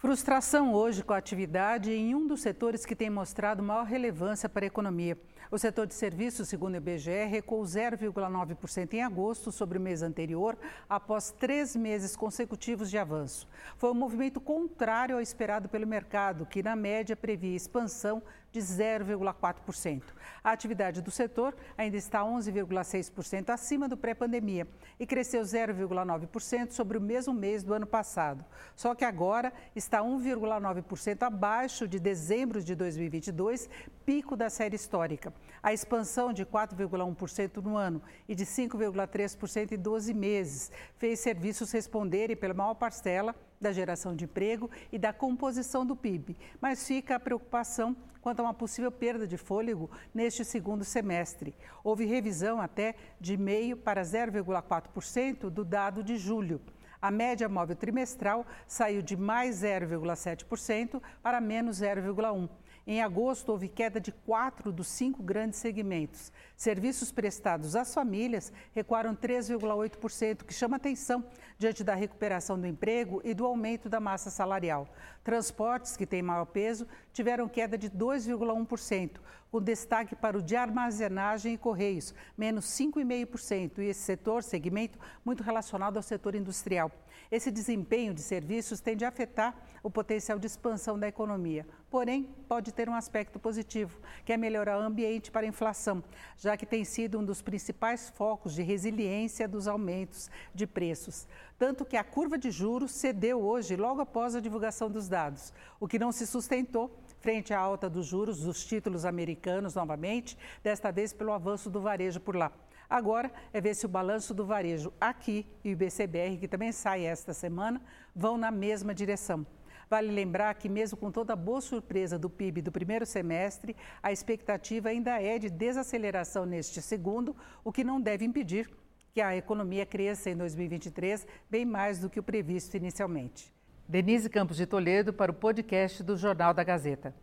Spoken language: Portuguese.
Frustração hoje com a atividade em um dos setores que tem mostrado maior relevância para a economia. O setor de serviços, segundo o IBGE, recuou 0,9% em agosto sobre o mês anterior, após três meses consecutivos de avanço. Foi um movimento contrário ao esperado pelo mercado, que na média previa expansão de 0,4%. A atividade do setor ainda está 11,6% acima do pré-pandemia e cresceu 0,9% sobre o mesmo mês do ano passado. Só que agora está 1,9% abaixo de dezembro de 2022, pico da série histórica. A expansão de 4,1% no ano e de 5,3% em 12 meses fez serviços responderem pela maior parcela da geração de emprego e da composição do PIB, mas fica a preocupação quanto a uma possível perda de fôlego neste segundo semestre. Houve revisão até de meio para 0,4% do dado de julho. A média móvel trimestral saiu de mais 0,7% para menos 0,1%. Em agosto, houve queda de quatro dos cinco grandes segmentos. Serviços prestados às famílias recuaram 3,8%, que chama atenção diante da recuperação do emprego e do aumento da massa salarial. Transportes, que têm maior peso, tiveram queda de 2,1%, com destaque para o de armazenagem e correios, menos 5,5%, e esse setor, segmento, muito relacionado ao setor industrial. Esse desempenho de serviços tende a afetar o potencial de expansão da economia. Porém, pode ter um aspecto positivo, que é melhorar o ambiente para a inflação, já que tem sido um dos principais focos de resiliência dos aumentos de preços. Tanto que a curva de juros cedeu hoje, logo após a divulgação dos dados, o que não se sustentou frente à alta dos juros dos títulos americanos novamente, desta vez pelo avanço do varejo por lá. Agora é ver se o balanço do varejo aqui e o IBCBR, que também sai esta semana, vão na mesma direção. Vale lembrar que, mesmo com toda a boa surpresa do PIB do primeiro semestre, a expectativa ainda é de desaceleração neste segundo, o que não deve impedir que a economia cresça em 2023 bem mais do que o previsto inicialmente. Denise Campos de Toledo para o podcast do Jornal da Gazeta.